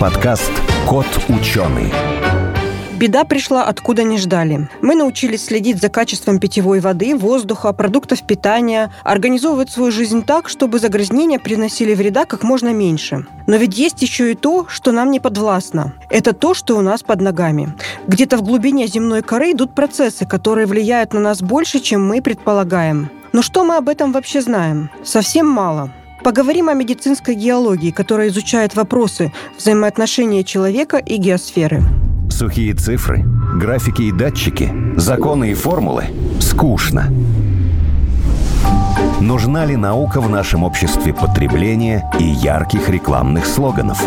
подкаст «Кот ученый». Беда пришла откуда не ждали. Мы научились следить за качеством питьевой воды, воздуха, продуктов питания, организовывать свою жизнь так, чтобы загрязнения приносили вреда как можно меньше. Но ведь есть еще и то, что нам не подвластно. Это то, что у нас под ногами. Где-то в глубине земной коры идут процессы, которые влияют на нас больше, чем мы предполагаем. Но что мы об этом вообще знаем? Совсем мало. Поговорим о медицинской геологии, которая изучает вопросы взаимоотношения человека и геосферы. Сухие цифры, графики и датчики, законы и формулы – скучно. Нужна ли наука в нашем обществе потребления и ярких рекламных слоганов?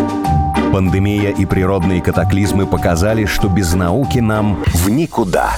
Пандемия и природные катаклизмы показали, что без науки нам в никуда.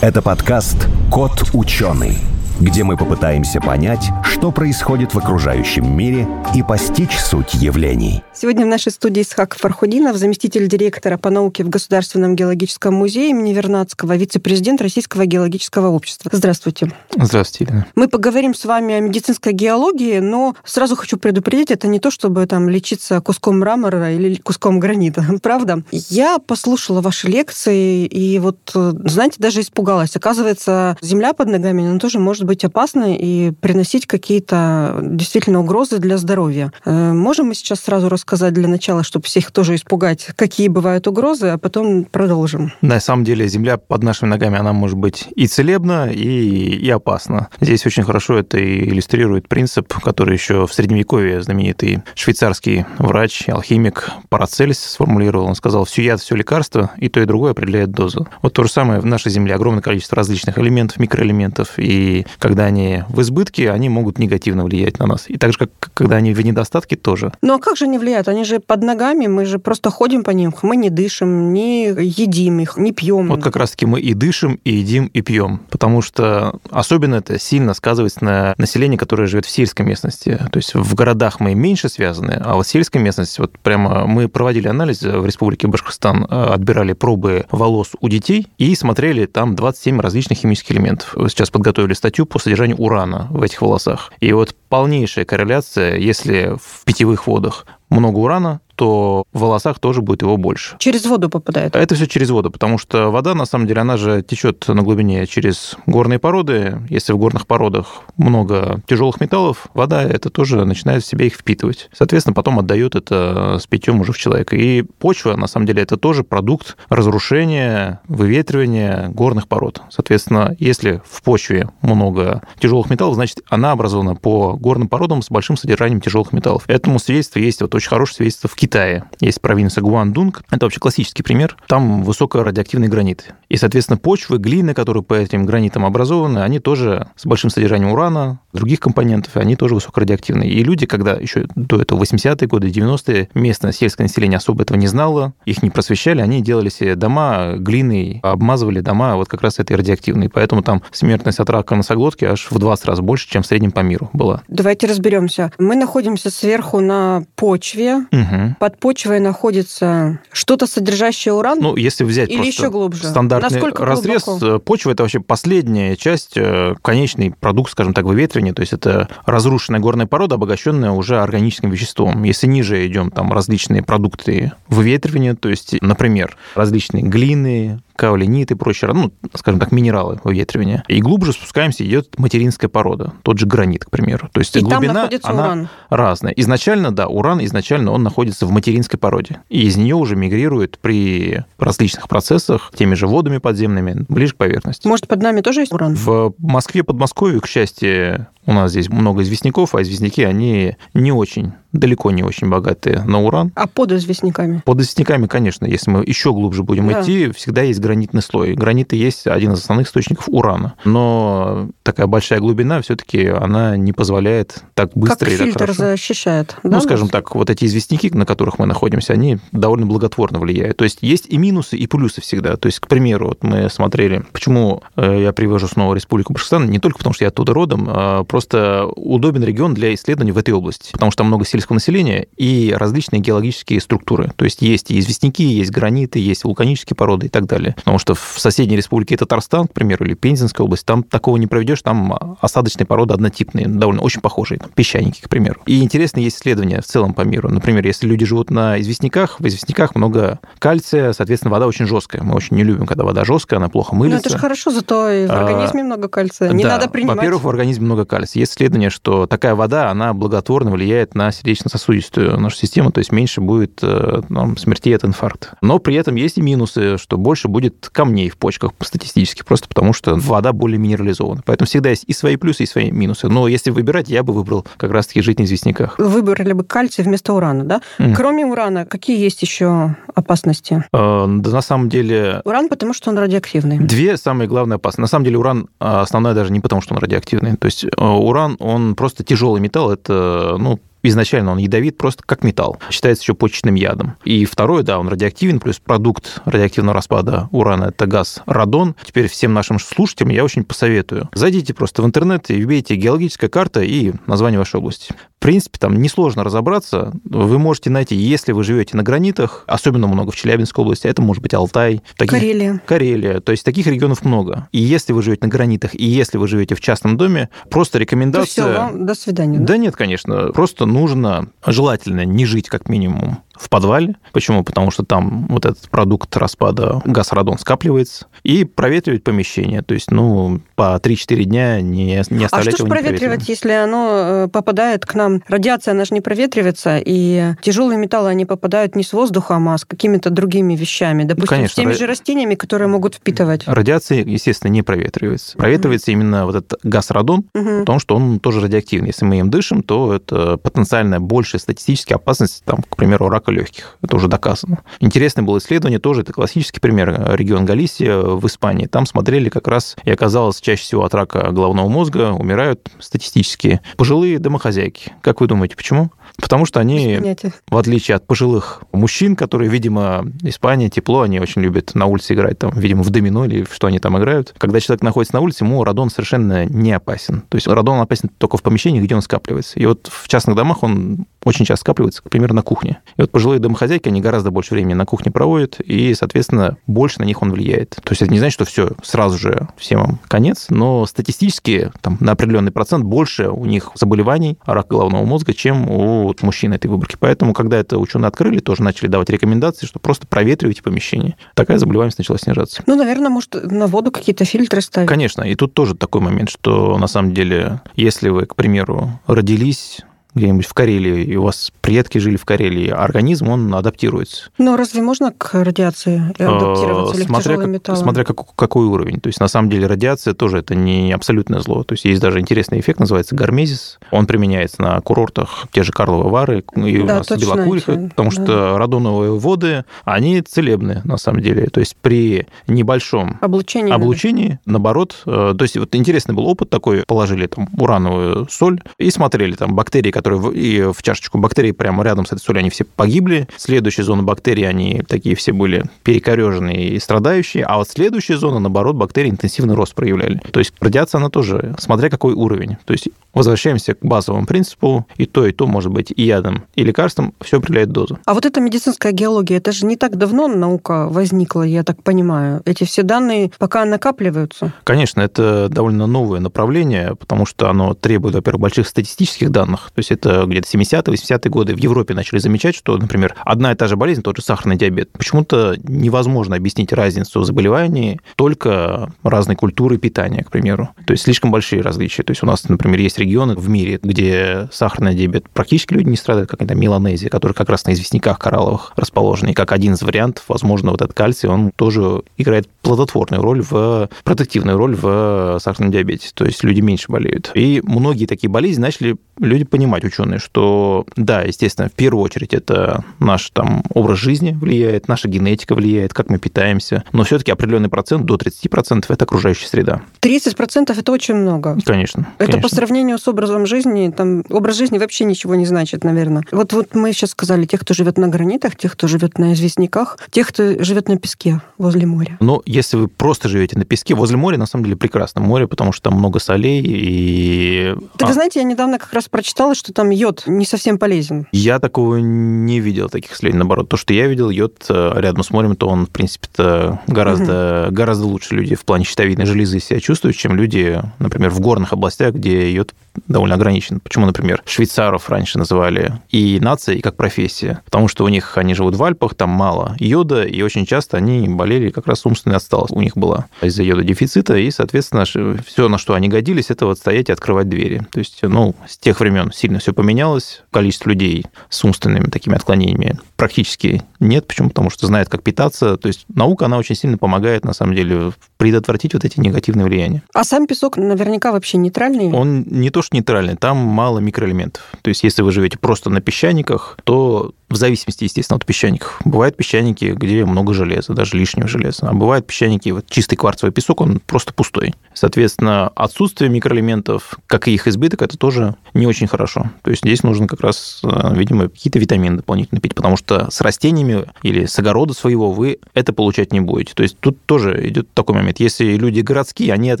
Это подкаст «Кот ученый» где мы попытаемся понять, что происходит в окружающем мире и постичь суть явлений. Сегодня в нашей студии Исхак Фархудинов, заместитель директора по науке в Государственном геологическом музее имени Вернадского, вице-президент Российского геологического общества. Здравствуйте. Здравствуйте, Ирина. Мы поговорим с вами о медицинской геологии, но сразу хочу предупредить, это не то, чтобы там лечиться куском мрамора или куском гранита, правда? Я послушала ваши лекции и вот, знаете, даже испугалась. Оказывается, земля под ногами, она тоже может быть опасной и приносить какие-то действительно угрозы для здоровья. Э, можем мы сейчас сразу рассказать для начала, чтобы всех тоже испугать, какие бывают угрозы, а потом продолжим. На самом деле земля под нашими ногами, она может быть и целебна, и, и опасна. Здесь очень хорошо это иллюстрирует принцип, который еще в Средневековье знаменитый швейцарский врач, алхимик Парацельс сформулировал. Он сказал, все яд, все лекарство, и то, и другое определяет дозу. Вот то же самое в нашей земле. Огромное количество различных элементов, микроэлементов, и когда они в избытке, они могут негативно влиять на нас. И так же, как когда они в недостатке, тоже. Ну а как же они влияют? Они же под ногами, мы же просто ходим по ним, мы не дышим, не едим их, не пьем. Вот как раз-таки мы и дышим, и едим, и пьем. Потому что особенно это сильно сказывается на населении, которое живет в сельской местности. То есть в городах мы меньше связаны, а вот сельская местность, вот прямо мы проводили анализ в Республике Башкортостан, э, отбирали пробы волос у детей и смотрели там 27 различных химических элементов. Сейчас подготовили статью по содержанию урана в этих волосах. И вот полнейшая корреляция, если в питьевых водах много урана, то в волосах тоже будет его больше. Через воду попадает? Это все через воду, потому что вода, на самом деле, она же течет на глубине через горные породы. Если в горных породах много тяжелых металлов, вода это тоже начинает в себя их впитывать. Соответственно, потом отдает это с питьем уже в человека. И почва, на самом деле, это тоже продукт разрушения, выветривания горных пород. Соответственно, если в почве много тяжелых металлов, значит, она образована по горным породам с большим содержанием тяжелых металлов. Этому свидетельство есть вот очень хорошее свидетельство в Китае. Есть провинция Гуандунг. Это вообще классический пример. Там высокорадиоактивный гранит. И, соответственно, почвы, глины, которые по этим гранитам образованы, они тоже с большим содержанием урана, других компонентов, они тоже высокорадиоактивные. И люди, когда еще до этого 80-е годы, 90-е, местное сельское население особо этого не знало, их не просвещали, они делали себе дома глиной, обмазывали дома вот как раз этой радиоактивной. Поэтому там смертность от рака носоглотки аж в 20 раз больше, чем в среднем по миру была. Давайте разберемся. Мы находимся сверху на почве. Угу. Под почвой находится что-то, содержащее уран? Ну, если взять Или еще глубже? стандартный Насколько разрез, глубоко? почва – это вообще последняя часть, э, конечный продукт, скажем так, выветривания, то есть это разрушенная горная порода, обогащенная уже органическим веществом. Если ниже идем, там различные продукты выветривания, то есть, например, различные глины, каолинит и прочие, ну, скажем так, минералы выветривания. И глубже спускаемся, идет материнская порода, тот же гранит, к примеру. То есть и глубина, там она уран. разная. Изначально, да, уран изначально он находится в материнской породе. И из нее уже мигрирует при различных процессах, теми же водами подземными, ближе к поверхности. Может, под нами тоже есть уран? В Москве, Подмосковье, к счастью, у нас здесь много известняков, а известняки, они не очень, далеко не очень богатые на уран. А под известняками? Под известняками, конечно, если мы еще глубже будем да. идти, всегда есть гранитный слой. Гранит и есть один из основных источников урана. Но такая большая глубина все-таки она не позволяет так быстро как и так фильтр хорошо. защищает. Ну, скажем так, вот эти известняки, на которых мы находимся, они довольно благотворно влияют. То есть есть и минусы, и плюсы всегда. То есть, к примеру, вот мы смотрели, почему э, я привожу снова Республику Башкортостан, не только потому, что я оттуда родом, а просто удобен регион для исследований в этой области, потому что там много сельскохозяйственных сельского населения и различные геологические структуры. То есть есть и известняки, есть граниты, есть вулканические породы и так далее. Потому что в соседней республике Татарстан, к примеру, или Пензенская область, там такого не проведешь, там осадочные породы однотипные, довольно очень похожие, там, песчаники, к примеру. И интересно есть исследования в целом по миру. Например, если люди живут на известняках, в известняках много кальция, соответственно, вода очень жесткая. Мы очень не любим, когда вода жесткая, она плохо мылится. Ну, это же хорошо, зато и в а, организме а, много кальция. Не да, надо принимать. Во-первых, в организме много кальция. Есть исследование, что такая вода, она благотворно влияет на сердечно-сосудистую нашу систему, то есть меньше будет э, там, смертей от инфаркта. Но при этом есть и минусы, что больше будет камней в почках статистически, просто потому что вода более минерализована. Поэтому всегда есть и свои плюсы, и свои минусы. Но если выбирать, я бы выбрал как раз-таки жить на известняках. Выбрали бы кальций вместо урана, да? Mm. Кроме урана, какие есть еще опасности? Э, да, на самом деле... Уран, потому что он радиоактивный. Две самые главные опасности. На самом деле уран а, основной даже не потому, что он радиоактивный. То есть э, уран, он просто тяжелый металл, это, ну, изначально он ядовит просто как металл. Считается еще почечным ядом. И второе, да, он радиоактивен, плюс продукт радиоактивного распада урана – это газ радон. Теперь всем нашим слушателям я очень посоветую. Зайдите просто в интернет и вбейте геологическая карта и название вашей области. В принципе, там несложно разобраться. Вы можете найти, если вы живете на гранитах, особенно много в Челябинской области, это может быть Алтай. Таких... Карелия. Карелия. То есть таких регионов много. И если вы живете на гранитах, и если вы живете в частном доме, просто рекомендация... То все, вам до свидания. Да? да нет, конечно. Просто нужно желательно не жить как минимум в подвале. Почему? Потому что там вот этот продукт распада газ радон скапливается. И проветривать помещение. То есть, ну, по 3-4 дня не, не оставлять А что же проветривать, если оно э, попадает к нам? Радиация, она же не проветривается, и тяжелые металлы, они попадают не с воздухом, а с какими-то другими вещами. Допустим, Конечно, с теми же растениями, которые могут впитывать. Радиация, естественно, не проветривается. Проветривается mm-hmm. именно вот этот газ радон, mm-hmm. потому что он тоже радиоактивный. Если мы им дышим, то это потенциально большая статистическая опасность, там, к примеру, рака легких. Это уже доказано. Интересное было исследование тоже, это классический пример, регион Галисия в Испании. Там смотрели как раз, и оказалось, чаще всего от рака головного мозга умирают статистически пожилые домохозяйки. Как вы думаете, почему? Потому что они, в отличие от пожилых мужчин, которые, видимо, Испания, тепло, они очень любят на улице играть, там, видимо, в домино или в что они там играют. Когда человек находится на улице, ему радон совершенно не опасен. То есть радон опасен только в помещении, где он скапливается. И вот в частных домах он очень часто скапливается, например, на кухне. И вот пожилые домохозяйки, они гораздо больше времени на кухне проводят, и, соответственно, больше на них он влияет. То есть это не значит, что все, сразу же всем вам конец, но статистически там, на определенный процент больше у них заболеваний, рак головного мозга, чем у вот мужчин этой выборки. Поэтому, когда это ученые открыли, тоже начали давать рекомендации, что просто проветривайте помещение. Такая заболеваемость начала снижаться. Ну, наверное, может, на воду какие-то фильтры ставить. Конечно. И тут тоже такой момент, что на самом деле, если вы, к примеру, родились где-нибудь в Карелии, и у вас предки жили в Карелии, организм, он адаптируется. Но разве можно к радиации адаптироваться или смотря, к как, смотря как, какой уровень. То есть, на самом деле, радиация тоже это не абсолютное зло. То есть, есть даже интересный эффект, называется гармезис. Он применяется на курортах, те же Карловы Вары и у да, нас Белокуриха, эти, потому да. что радоновые воды, они целебны, на самом деле. То есть, при небольшом облучении, облучении наоборот, э, то есть, вот интересный был опыт такой, положили там урановую соль и смотрели там бактерии, которые которые в, и в чашечку бактерий прямо рядом с этой солью, они все погибли. Следующая зона бактерий, они такие все были перекореженные и страдающие, а вот следующая зона, наоборот, бактерии интенсивный рост проявляли. То есть радиация, она тоже, смотря какой уровень. То есть возвращаемся к базовому принципу, и то, и то может быть и ядом, и лекарством, все определяет дозу. А вот эта медицинская геология, это же не так давно наука возникла, я так понимаю. Эти все данные пока накапливаются. Конечно, это довольно новое направление, потому что оно требует, во-первых, больших статистических данных. То есть это где-то 70-е, 80-е годы в Европе начали замечать, что, например, одна и та же болезнь, тот же сахарный диабет, почему-то невозможно объяснить разницу в заболевании только разной культуры питания, к примеру. То есть слишком большие различия. То есть у нас, например, есть регионы в мире, где сахарный диабет практически люди не страдают, как это Меланезия, который как раз на известняках коралловых расположен. И как один из вариантов, возможно, вот этот кальций, он тоже играет плодотворную роль в протективную роль в сахарном диабете. То есть люди меньше болеют. И многие такие болезни начали люди понимать, ученые, что да, естественно, в первую очередь это наш там образ жизни влияет, наша генетика влияет, как мы питаемся, но все-таки определенный процент, до 30% это окружающая среда. 30% это очень много. Конечно. Это конечно. по сравнению с образом жизни, там образ жизни вообще ничего не значит, наверное. Вот, вот мы сейчас сказали, тех, кто живет на гранитах, тех, кто живет на известняках, тех, кто живет на песке возле моря. Но если вы просто живете на песке, возле моря, на самом деле прекрасно море, потому что там много солей и... Так, а. знаете, я недавно как раз прочитала, что что там йод не совсем полезен. Я такого не видел, таких исследований. Наоборот, то, что я видел, йод э, рядом с морем, то он, в принципе-то, гораздо, угу. гораздо лучше люди в плане щитовидной железы себя чувствуют, чем люди, например, в горных областях, где йод довольно ограничен. Почему, например, швейцаров раньше называли и нацией, и как профессия? Потому что у них, они живут в Альпах, там мало йода, и очень часто они болели как раз умственной отсталость у них была из-за йода дефицита, и, соответственно, все, на что они годились, это вот стоять и открывать двери. То есть, ну, с тех времен сильно все поменялось, количество людей с умственными такими отклонениями практически нет. Почему? Потому что знает, как питаться. То есть наука, она очень сильно помогает, на самом деле, предотвратить вот эти негативные влияния. А сам песок наверняка вообще нейтральный? Он не то, что нейтральный, там мало микроэлементов. То есть если вы живете просто на песчаниках, то в зависимости, естественно, от песчаников. Бывают песчаники, где много железа, даже лишнего железа. А бывают песчаники, вот чистый кварцевый песок, он просто пустой. Соответственно, отсутствие микроэлементов, как и их избыток, это тоже не очень хорошо. То есть здесь нужно как раз, э, видимо, какие-то витамины дополнительно пить, потому что с растениями или с огорода своего вы это получать не будете. То есть тут тоже идет такой момент. Если люди городские, они от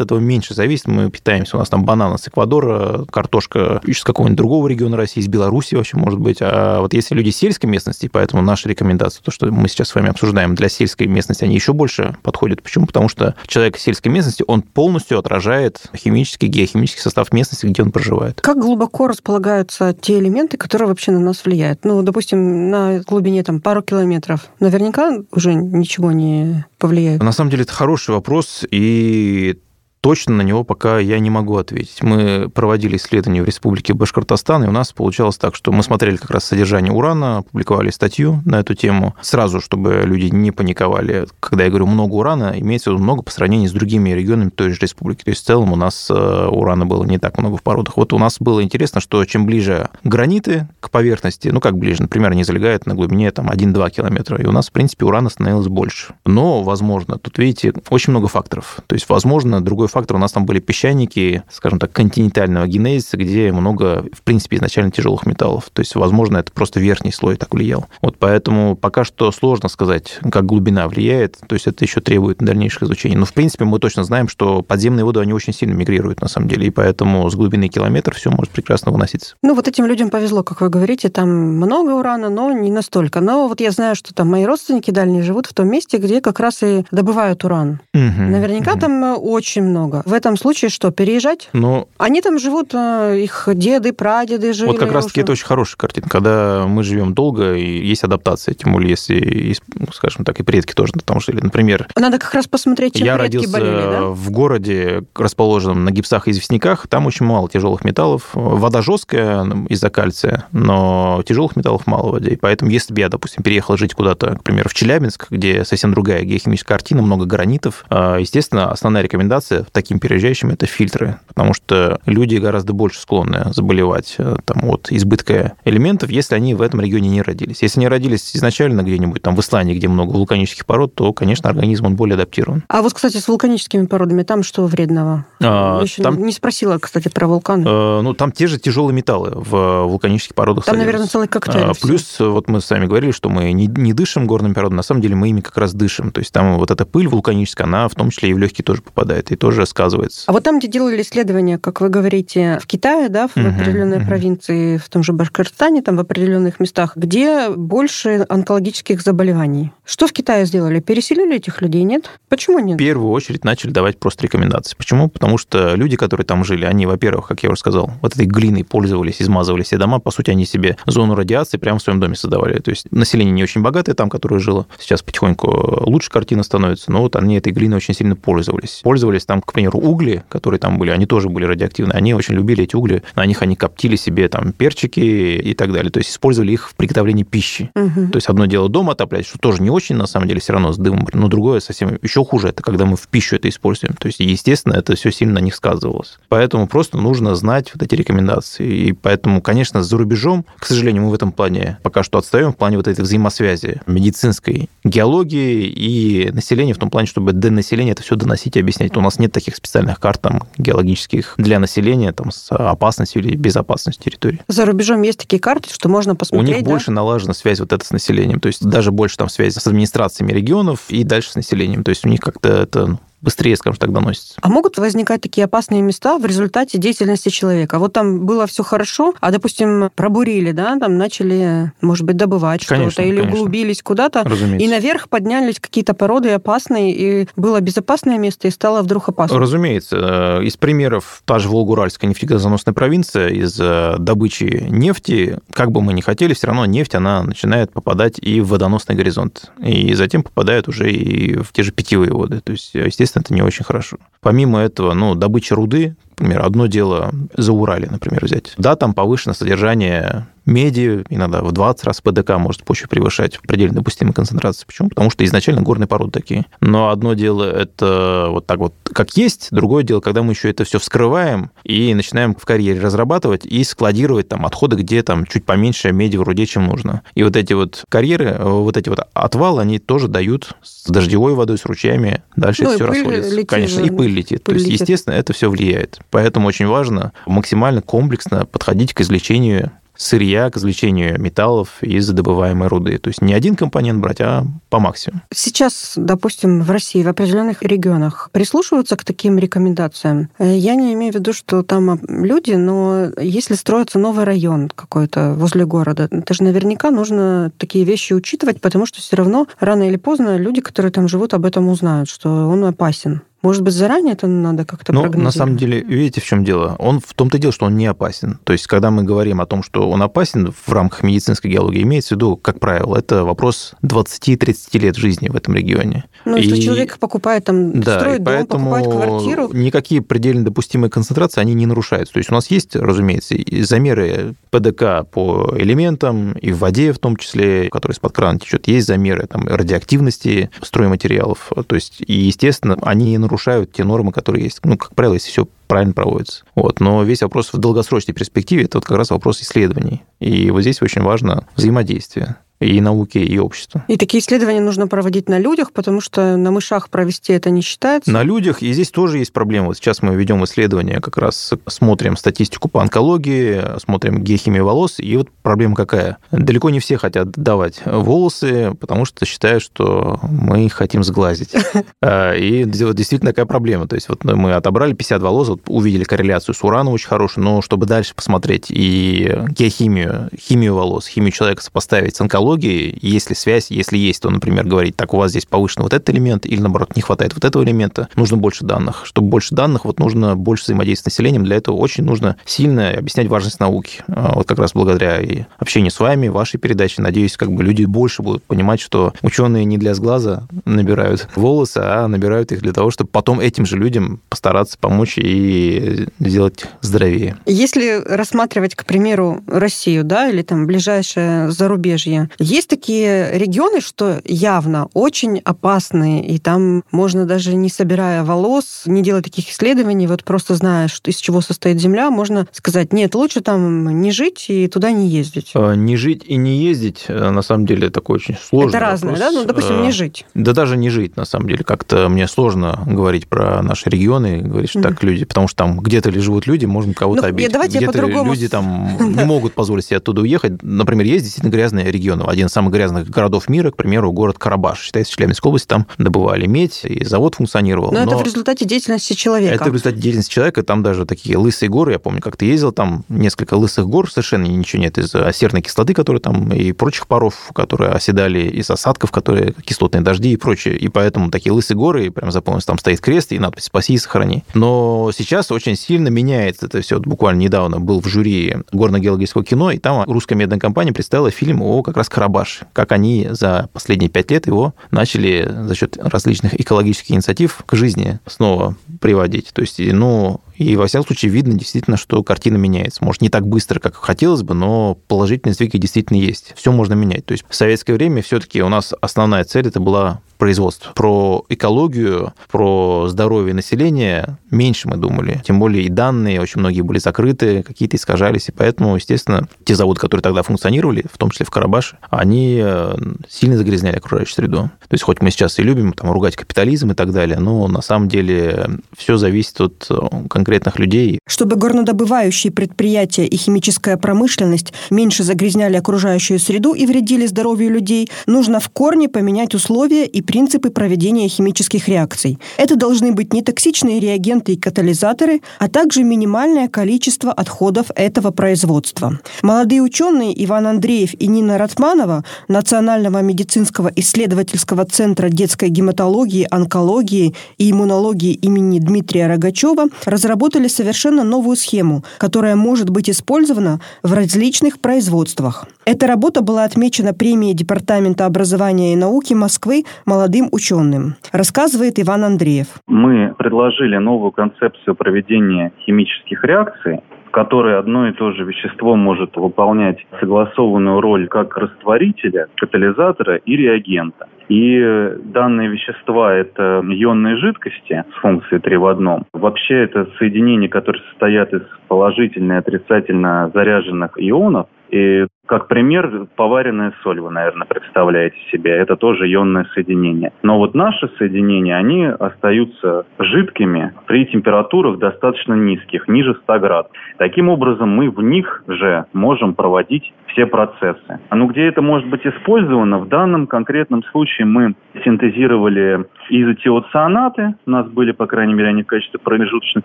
этого меньше зависят. Мы питаемся, у нас там бананы с Эквадора, картошка из какого-нибудь другого региона России, из Беларуси вообще, может быть. А вот если люди сельской местности, поэтому наши рекомендации, то, что мы сейчас с вами обсуждаем для сельской местности, они еще больше подходят. Почему? Потому что человек сельской местности, он полностью отражает химический, геохимический состав местности, где он проживает. Как глубоко располагаются те элементы, которые вообще на нас влияют? Ну, допустим, на глубине там пару километров. Наверняка уже ничего не повлияет. На самом деле это хороший вопрос, и точно на него пока я не могу ответить. Мы проводили исследования в Республике Башкортостан, и у нас получалось так, что мы смотрели как раз содержание урана, опубликовали статью на эту тему, сразу, чтобы люди не паниковали. Когда я говорю много урана, имеется в виду много по сравнению с другими регионами той же республики. То есть в целом у нас э, урана было не так много в породах. Вот у нас было интересно, что чем ближе граниты к поверхности, ну как ближе, например, они залегают на глубине там 1-2 километра, и у нас, в принципе, урана становилось больше. Но, возможно, тут, видите, очень много факторов. То есть, возможно, другой фактор, у нас там были песчаники, скажем так, континентального генезиса, где много, в принципе, изначально тяжелых металлов. То есть, возможно, это просто верхний слой так влиял. Вот поэтому пока что сложно сказать, как глубина влияет. То есть, это еще требует дальнейших изучений. Но, в принципе, мы точно знаем, что подземные воды, они очень сильно мигрируют, на самом деле. И поэтому с глубины километр все может прекрасно выноситься. Ну, вот этим людям повезло, как вы говорите, там много урана, но не настолько. Но вот я знаю, что там мои родственники дальние живут в том месте, где как раз и добывают уран. Угу, Наверняка угу. там очень много. В этом случае что, переезжать? Ну, Они там живут, э, их деды, прадеды жили. Вот как раз-таки это очень хорошая картина, когда мы живем долго, и есть адаптация, тем более, если, ну, скажем так, и предки тоже потому что, например... Надо как раз посмотреть, чем Я родился болели, да? в городе, расположенном на гипсах и известняках, там очень мало тяжелых металлов. Вода жесткая из-за кальция, но тяжелых металлов мало в воде. И поэтому, если бы я, допустим, переехал жить куда-то, к примеру, в Челябинск, где совсем другая геохимическая картина, много гранитов, э, естественно, основная рекомендация таким переезжающим это фильтры, потому что люди гораздо больше склонны заболевать э, там, от избытка элементов, если они в этом регионе не родились. Если они родились изначально где-нибудь там в Исландии, где много вулканических пород, то, конечно, организм он более адаптирован. А вот, кстати, с вулканическими породами там что вредного? А, Еще там... не спросила, кстати, про вулканы. Э, ну, там те же тяжелые металлы в вулканических породах. Там, содержатся. наверное, целый коктейль. А, плюс, все. вот мы с вами говорили, что мы не, не дышим горными породами, на самом деле мы ими как раз дышим. То есть там вот эта пыль вулканическая, она в том числе и в легкие тоже попадает, и тоже сказывается оказывается. А вот там, где делали исследования, как вы говорите, в Китае, да, в угу, определенной угу. провинции, в том же Башкортостане, там в определенных местах, где больше онкологических заболеваний. Что в Китае сделали? Переселили этих людей, нет? Почему нет? В первую очередь начали давать просто рекомендации. Почему? Потому что люди, которые там жили, они, во-первых, как я уже сказал, вот этой глиной пользовались, измазывали все дома. По сути, они себе зону радиации прямо в своем доме создавали. То есть население не очень богатое там, которое жило. Сейчас потихоньку лучше картина становится, но вот они этой глиной очень сильно пользовались. Пользовались там, к примеру, угли, которые там были, они тоже были радиоактивны. Они очень любили эти угли. На них они коптили себе там перчики и так далее. То есть использовали их в приготовлении пищи. Угу. То есть одно дело дома отоплять, что тоже не очень, на самом деле, все равно с дымом. Но другое совсем еще хуже, это когда мы в пищу это используем. То есть, естественно, это все сильно на них сказывалось. Поэтому просто нужно знать вот эти рекомендации. И поэтому, конечно, за рубежом, к сожалению, мы в этом плане пока что отстаем, в плане вот этой взаимосвязи медицинской геологии и населения, в том плане, чтобы до населения это все доносить и объяснять. У нас нет таких специальных карт там, геологических для населения там, с опасностью или безопасностью территории. За рубежом есть такие карты, что можно посмотреть, У них да? больше налажена связь вот эта с населением, то есть даже больше там связи с администрациями регионов и дальше с населением. То есть у них как-то это быстрее, скажем так, доносится. А могут возникать такие опасные места в результате деятельности человека? Вот там было все хорошо, а, допустим, пробурили, да, там начали, может быть, добывать что-то, или конечно. углубились куда-то, и наверх поднялись какие-то породы опасные, и было безопасное место, и стало вдруг опасно. Разумеется. Из примеров та же Волгуральская нефтегазоносная провинция, из э, добычи нефти, как бы мы ни хотели, все равно нефть, она начинает попадать и в водоносный горизонт, и затем попадает уже и в те же питьевые воды. То есть, естественно, это не очень хорошо. Помимо этого, ну, добыча руды, например, одно дело за Урале, например, взять. Да, там повышено содержание меди, иногда в 20 раз ПДК может почва превышать предельно допустимой концентрации. Почему? Потому что изначально горные породы такие. Но одно дело это вот так вот как есть, другое дело, когда мы еще это все вскрываем и начинаем в карьере разрабатывать и складировать там отходы, где там чуть поменьше меди в руде, чем нужно. И вот эти вот карьеры, вот эти вот отвалы, они тоже дают с дождевой водой, с ручьями, дальше ну, все расходится. Летит, Конечно, и пыль летит. Пыль То есть, летит. естественно, это все влияет. Поэтому очень важно максимально комплексно подходить к извлечению сырья к извлечению металлов из добываемой руды. То есть не один компонент брать, а по максимуму. Сейчас, допустим, в России, в определенных регионах прислушиваются к таким рекомендациям. Э, я не имею в виду, что там люди, но если строится новый район какой-то возле города, это же наверняка нужно такие вещи учитывать, потому что все равно рано или поздно люди, которые там живут, об этом узнают, что он опасен. Может быть, заранее это надо как-то Ну, на самом деле, видите, в чем дело? Он в том-то дело, что он не опасен. То есть, когда мы говорим о том, что он опасен в рамках медицинской геологии, имеется в виду, как правило, это вопрос 20-30 лет жизни в этом регионе. Ну, если человек покупает там, да, строит дом, покупает квартиру... никакие предельно допустимые концентрации, они не нарушаются. То есть, у нас есть, разумеется, замеры ПДК по элементам, и в воде в том числе, который из-под крана течет, есть замеры там, радиоактивности стройматериалов. То есть, и, естественно, они не нарушают те нормы, которые есть. Ну, как правило, если все правильно проводится. Вот. Но весь вопрос в долгосрочной перспективе – это вот как раз вопрос исследований. И вот здесь очень важно взаимодействие и науки, и общества. И такие исследования нужно проводить на людях, потому что на мышах провести это не считается. На людях, и здесь тоже есть проблема. Вот сейчас мы ведем исследования, как раз смотрим статистику по онкологии, смотрим геохимию волос, и вот проблема какая? Далеко не все хотят давать волосы, потому что считают, что мы хотим сглазить. А, и действительно такая проблема. То есть вот мы отобрали 50 волос, вот увидели корреляцию с ураном очень хорошую, но чтобы дальше посмотреть и геохимию, химию волос, химию человека сопоставить с онкологией, технологии, есть ли связь, если есть, то, например, говорить, так, у вас здесь повышен вот этот элемент, или, наоборот, не хватает вот этого элемента, нужно больше данных. Чтобы больше данных, вот нужно больше взаимодействовать с населением, для этого очень нужно сильно объяснять важность науки. А вот как раз благодаря и общению с вами, вашей передаче, надеюсь, как бы люди больше будут понимать, что ученые не для сглаза набирают волосы, а набирают их для того, чтобы потом этим же людям постараться помочь и сделать здоровее. Если рассматривать, к примеру, Россию, да, или там ближайшее зарубежье, есть такие регионы, что явно очень опасные, и там можно даже не собирая волос, не делать таких исследований, вот просто зная, что, из чего состоит Земля, можно сказать, нет, лучше там не жить и туда не ездить. А, не жить и не ездить, э, на самом деле, такой очень сложный Это разное, вопрос. да? Ну, допустим, не э, жить. Да даже не жить, на самом деле. Как-то мне сложно говорить про наши регионы, говорить, что так люди, потому что там где-то ли живут люди, можем кого-то ну, обидеть. Давайте где-то люди там не могут позволить себе оттуда уехать. Например, есть действительно грязные регионы один из самых грязных городов мира, к примеру, город Карабаш. Считается, в Челябинской области там добывали медь, и завод функционировал. Но, но это в результате деятельности человека. Это в результате деятельности человека. Там даже такие лысые горы, я помню, как ты ездил, там несколько лысых гор, совершенно ничего нет из серной кислоты, которая там, и прочих паров, которые оседали из осадков, которые кислотные дожди и прочее. И поэтому такие лысые горы, прям запомнилось, там стоит крест и надпись «Спаси и сохрани». Но сейчас очень сильно меняется это все. Вот буквально недавно был в жюри горно-геологического кино, и там русская медная компания представила фильм о как раз Карабаш, как они за последние пять лет его начали за счет различных экологических инициатив к жизни снова приводить. То есть, ну, и во всяком случае видно действительно, что картина меняется. Может, не так быстро, как хотелось бы, но положительные сдвиги действительно есть. Все можно менять. То есть в советское время все-таки у нас основная цель это была производства. Про экологию, про здоровье населения меньше мы думали. Тем более и данные очень многие были закрыты, какие-то искажались. И поэтому, естественно, те заводы, которые тогда функционировали, в том числе в Карабаше, они э, сильно загрязняли окружающую среду. То есть хоть мы сейчас и любим там, ругать капитализм и так далее, но на самом деле все зависит от э, конкретных людей. Чтобы горнодобывающие предприятия и химическая промышленность меньше загрязняли окружающую среду и вредили здоровью людей, нужно в корне поменять условия и принципы проведения химических реакций. Это должны быть нетоксичные реагенты и катализаторы, а также минимальное количество отходов этого производства. Молодые ученые Иван Андреев и Нина Ратманова Национального медицинского исследовательского центра детской гематологии, онкологии и иммунологии имени Дмитрия Рогачева разработали совершенно новую схему, которая может быть использована в различных производствах. Эта работа была отмечена премией Департамента образования и науки Москвы молодым ученым, рассказывает Иван Андреев. Мы предложили новую концепцию проведения химических реакций, в которой одно и то же вещество может выполнять согласованную роль как растворителя, катализатора и реагента. И данные вещества – это ионные жидкости с функцией 3 в одном. Вообще это соединения, которые состоят из положительно и отрицательно заряженных ионов, и как пример, поваренная соль вы, наверное, представляете себе. Это тоже ионное соединение. Но вот наши соединения, они остаются жидкими при температурах достаточно низких, ниже 100 градусов. Таким образом, мы в них же можем проводить все процессы. Ну, где это может быть использовано? В данном конкретном случае мы синтезировали изотиоцианаты. У нас были, по крайней мере, они в качестве промежуточных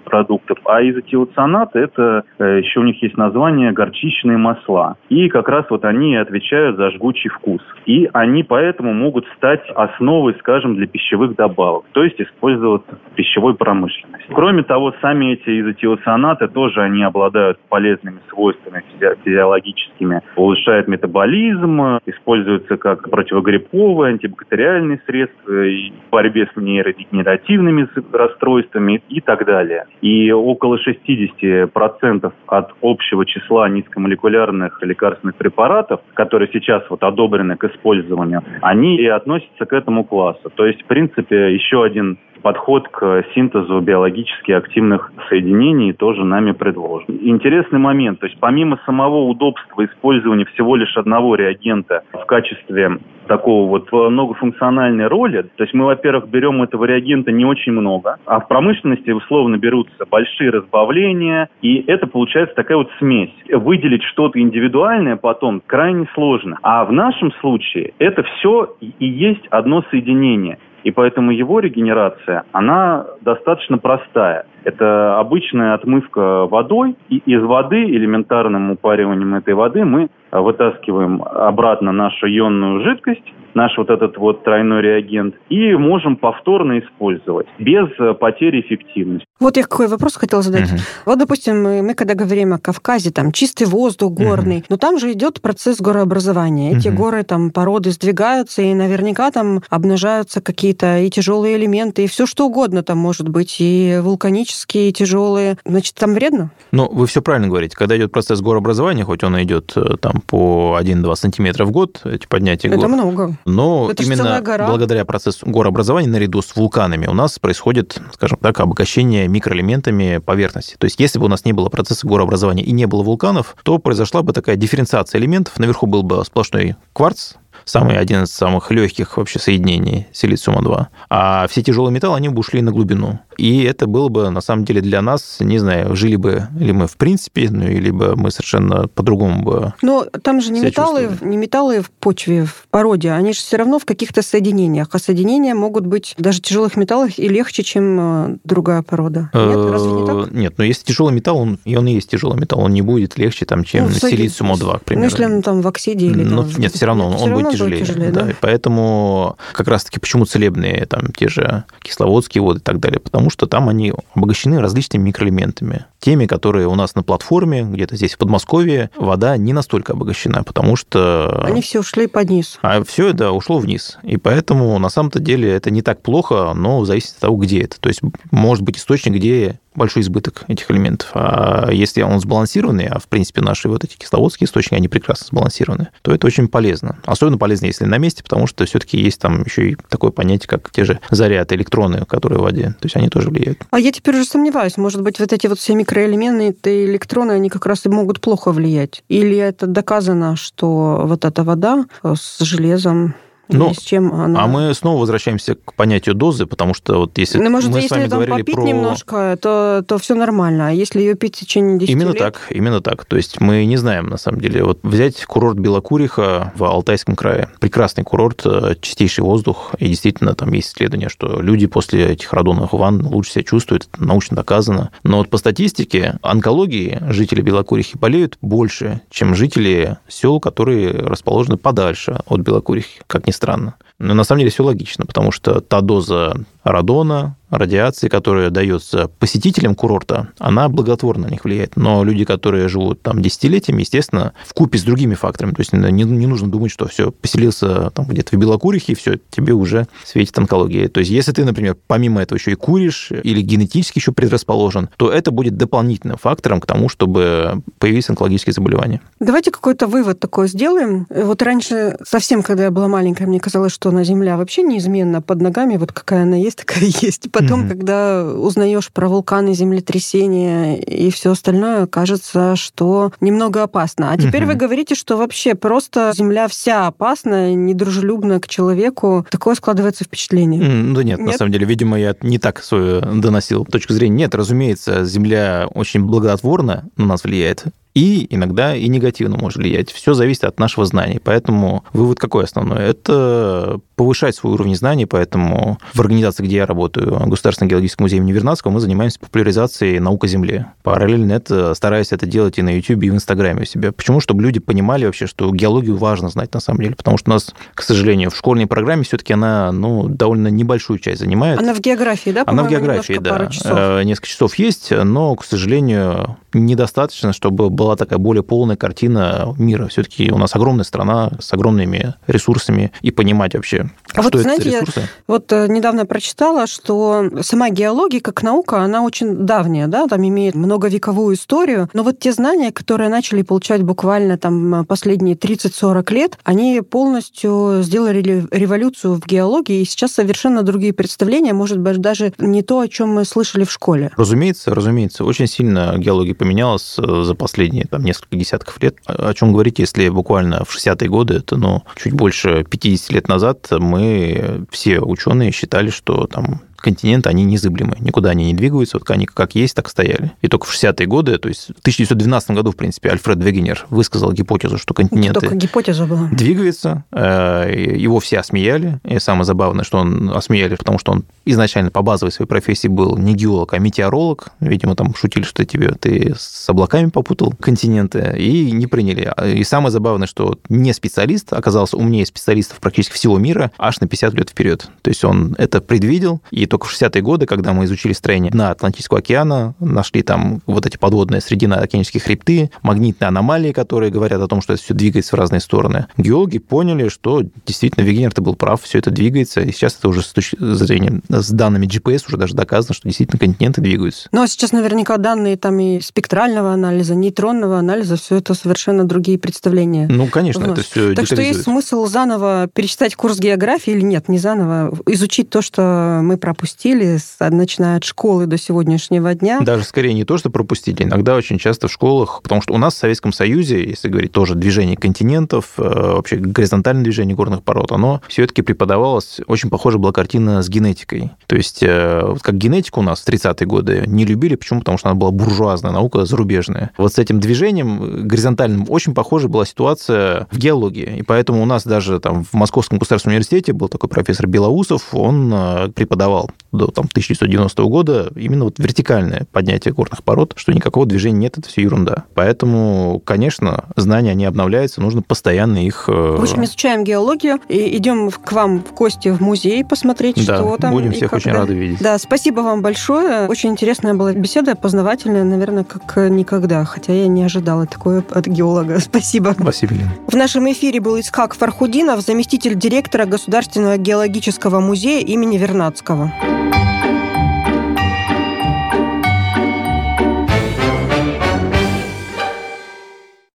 продуктов. А изотиоцианаты – это э, еще у них есть название горчичные масла. И как раз вот они отвечают за жгучий вкус. И они поэтому могут стать основой, скажем, для пищевых добавок, то есть использоваться в пищевой промышленности. Кроме того, сами эти изотиоцианаты тоже они обладают полезными свойствами физиологическими, улучшают метаболизм, используются как противогрипповые, антибактериальные средства и в борьбе с нейродегенеративными расстройствами и так далее. И около 60% от общего числа низкомолекулярных лекарственных препаратов, которые сейчас вот одобрены к использованию, они и относятся к этому классу. То есть, в принципе, еще один подход к синтезу биологически активных соединений тоже нами предложен. Интересный момент, то есть помимо самого удобства использования всего лишь одного реагента в качестве такого вот многофункциональной роли. То есть мы, во-первых, берем этого реагента не очень много, а в промышленности условно берутся большие разбавления, и это получается такая вот смесь. Выделить что-то индивидуальное потом крайне сложно. А в нашем случае это все и есть одно соединение. И поэтому его регенерация, она достаточно простая. Это обычная отмывка водой, и из воды, элементарным упариванием этой воды, мы вытаскиваем обратно нашу ионную жидкость, наш вот этот вот тройной реагент, и можем повторно использовать без потери эффективности. Вот я какой вопрос хотела задать. Угу. Вот, допустим, мы, мы когда говорим о Кавказе, там чистый воздух горный, угу. но там же идет процесс горообразования. Эти угу. горы, там породы сдвигаются, и наверняка там обнажаются какие-то и тяжелые элементы, и все что угодно там может быть, и вулканические, и тяжелые. Значит, там вредно? Ну, вы все правильно говорите. Когда идет процесс горообразования, хоть он идет э, там по 1-2 сантиметра в год, эти поднятия Это гор. много. Но Это именно благодаря процессу горообразования наряду с вулканами у нас происходит, скажем так, обогащение микроэлементами поверхности. То есть если бы у нас не было процесса горообразования и не было вулканов, то произошла бы такая дифференциация элементов. Наверху был бы сплошной кварц, самый один из самых легких вообще соединений силициума-2. А все тяжелые металлы, они бы ушли на глубину. И это было бы, на самом деле, для нас, не знаю, жили бы ли мы в принципе, ну, либо мы совершенно по-другому бы Но там же не металлы, не металлы в почве, в породе, они же все равно в каких-то соединениях. А соединения могут быть даже тяжелых металлов и легче, чем э, другая порода. Нет, разве не так? Э, нет, но если тяжелый металл, он, и он и есть тяжелый металл, он не будет легче, там, чем ну, силициум-2, к примеру. Ну, если он там в оксиде или... Но, там, нет, все равно он, он будет тяжелее. тяжелее да? Да. Поэтому как раз-таки почему целебные там те же кисловодские воды и так далее, потому что там они обогащены различными микроэлементами. Теми, которые у нас на платформе, где-то здесь в Подмосковье, вода не настолько обогащена, потому что... Они все ушли под низ. А все это ушло вниз. И поэтому на самом-то деле это не так плохо, но зависит от того, где это. То есть может быть источник, где большой избыток этих элементов. А если он сбалансированный, а в принципе наши вот эти кисловодские источники, они прекрасно сбалансированы, то это очень полезно. Особенно полезно, если на месте, потому что все-таки есть там еще и такое понятие, как те же заряд, электроны, которые в воде. То есть они тоже влияют. А я теперь уже сомневаюсь, может быть, вот эти вот все микроэлементы, электроны, они как раз и могут плохо влиять? Или это доказано, что вот эта вода с железом Ну, с чем она... А мы снова возвращаемся к понятию дозы, потому что вот если ну, может, мы если с вами говорили попить про... немножко, то, то все нормально. А если ее пить в течение 10 Именно лет... так, именно так. То есть мы не знаем, на самом деле. Вот взять курорт Белокуриха в Алтайском крае. Прекрасный курорт, э, чистейший воздух. И действительно, там есть исследования, что люди после этих радоновых ванн лучше себя чувствуют. Это научно доказано. Но вот по статистике онкологии жители Белокурихи болеют больше, чем жители сел, которые расположены подальше от Белокурихи, как ни странно. Но на самом деле все логично, потому что та доза радона, радиации, которая дается посетителям курорта, она благотворно на них влияет. Но люди, которые живут там десятилетиями, естественно, в купе с другими факторами. То есть не, не нужно думать, что все, поселился там где-то в Белокурихе, и все, тебе уже светит онкология. То есть если ты, например, помимо этого еще и куришь или генетически еще предрасположен, то это будет дополнительным фактором к тому, чтобы появились онкологические заболевания. Давайте какой-то вывод такой сделаем. Вот раньше, совсем когда я была маленькая, мне казалось, что на Земля вообще неизменно под ногами, вот какая она есть, такая есть потом, mm-hmm. когда узнаешь про вулканы, землетрясения и все остальное, кажется, что немного опасно. А теперь mm-hmm. вы говорите, что вообще просто Земля вся опасна, недружелюбна к человеку. Такое складывается впечатление. Mm, ну да нет, нет, на самом деле, видимо, я не так свою доносил точку зрения. Нет, разумеется, Земля очень благотворно на нас влияет и иногда и негативно может влиять. Все зависит от нашего знания. Поэтому вывод какой основной? Это повышать свой уровень знаний, поэтому в организации, где я работаю, Государственный геологический музей имени Вернадского, мы занимаемся популяризацией наук о Земле. Параллельно это стараюсь это делать и на YouTube, и в Инстаграме у себя. Почему? Чтобы люди понимали вообще, что геологию важно знать на самом деле, потому что у нас, к сожалению, в школьной программе все-таки она ну, довольно небольшую часть занимает. Она в географии, да? Она в географии, да. Часов. Э, несколько часов есть, но, к сожалению, недостаточно, чтобы была такая более полная картина мира. Все-таки у нас огромная страна с огромными ресурсами, и понимать вообще, а что вот, это знаете, ресурсы. Я вот э, недавно прочитала, что сама геология как наука, она очень давняя, да, там имеет многовековую историю, но вот те знания, которые начали получать буквально там последние 30-40 лет, они полностью сделали революцию в геологии, и сейчас совершенно другие представления, может быть, даже не то, о чем мы слышали в школе. Разумеется, разумеется. Очень сильно геология поменялась э, за последние там, несколько десятков лет. О чем говорить, если буквально в 60-е годы, это ну, чуть больше 50 лет назад, мы все ученые считали, что там континенты, они незыблемы, никуда они не двигаются, вот они как есть, так стояли. И только в 60-е годы, то есть в 1912 году, в принципе, Альфред Вегенер высказал гипотезу, что континенты только гипотеза была. двигаются, э, его все осмеяли, и самое забавное, что он осмеяли, потому что он изначально по базовой своей профессии был не геолог, а метеоролог, видимо, там шутили, что тебе ты с облаками попутал континенты, и не приняли. И самое забавное, что не специалист оказался умнее специалистов практически всего мира аж на 50 лет вперед. То есть он это предвидел, и только в 60-е годы, когда мы изучили строение дна Атлантического океана, нашли там вот эти подводные срединно-океанические хребты, магнитные аномалии, которые говорят о том, что это все двигается в разные стороны. Геологи поняли, что действительно Вегенер-то был прав, все это двигается, и сейчас это уже с точки зрения, с данными GPS уже даже доказано, что действительно континенты двигаются. Ну, а сейчас наверняка данные там и спектрального анализа, нейтронного анализа, все это совершенно другие представления. Ну, конечно, это все Так что есть смысл заново перечитать курс географии или нет, не заново, изучить то, что мы пропустили пропустили, начиная от школы до сегодняшнего дня. Даже скорее не то, что пропустили. Иногда очень часто в школах, потому что у нас в Советском Союзе, если говорить тоже движение континентов, э, вообще горизонтальное движение горных пород, оно все-таки преподавалось, очень похоже была картина с генетикой. То есть, э, как генетику у нас в 30-е годы не любили, почему? Потому что она была буржуазная наука, зарубежная. Вот с этим движением горизонтальным очень похожа была ситуация в геологии. И поэтому у нас даже там в Московском государственном университете был такой профессор Белоусов, он э, преподавал до там, 1990 года именно вот вертикальное поднятие горных пород, что никакого движения нет, это все ерунда. Поэтому, конечно, знания, они обновляются, нужно постоянно их... Э, в общем, изучаем геологию и идем к вам в гости в музей посмотреть, да, что там. будем всех когда. очень рады видеть. Да, спасибо вам большое. Очень интересная была беседа, познавательная, наверное, как никогда, хотя я не ожидала такое от геолога. Спасибо. Спасибо, Лена. В нашем эфире был Исхак Фархудинов, заместитель директора Государственного геологического музея имени Вернадского. thank you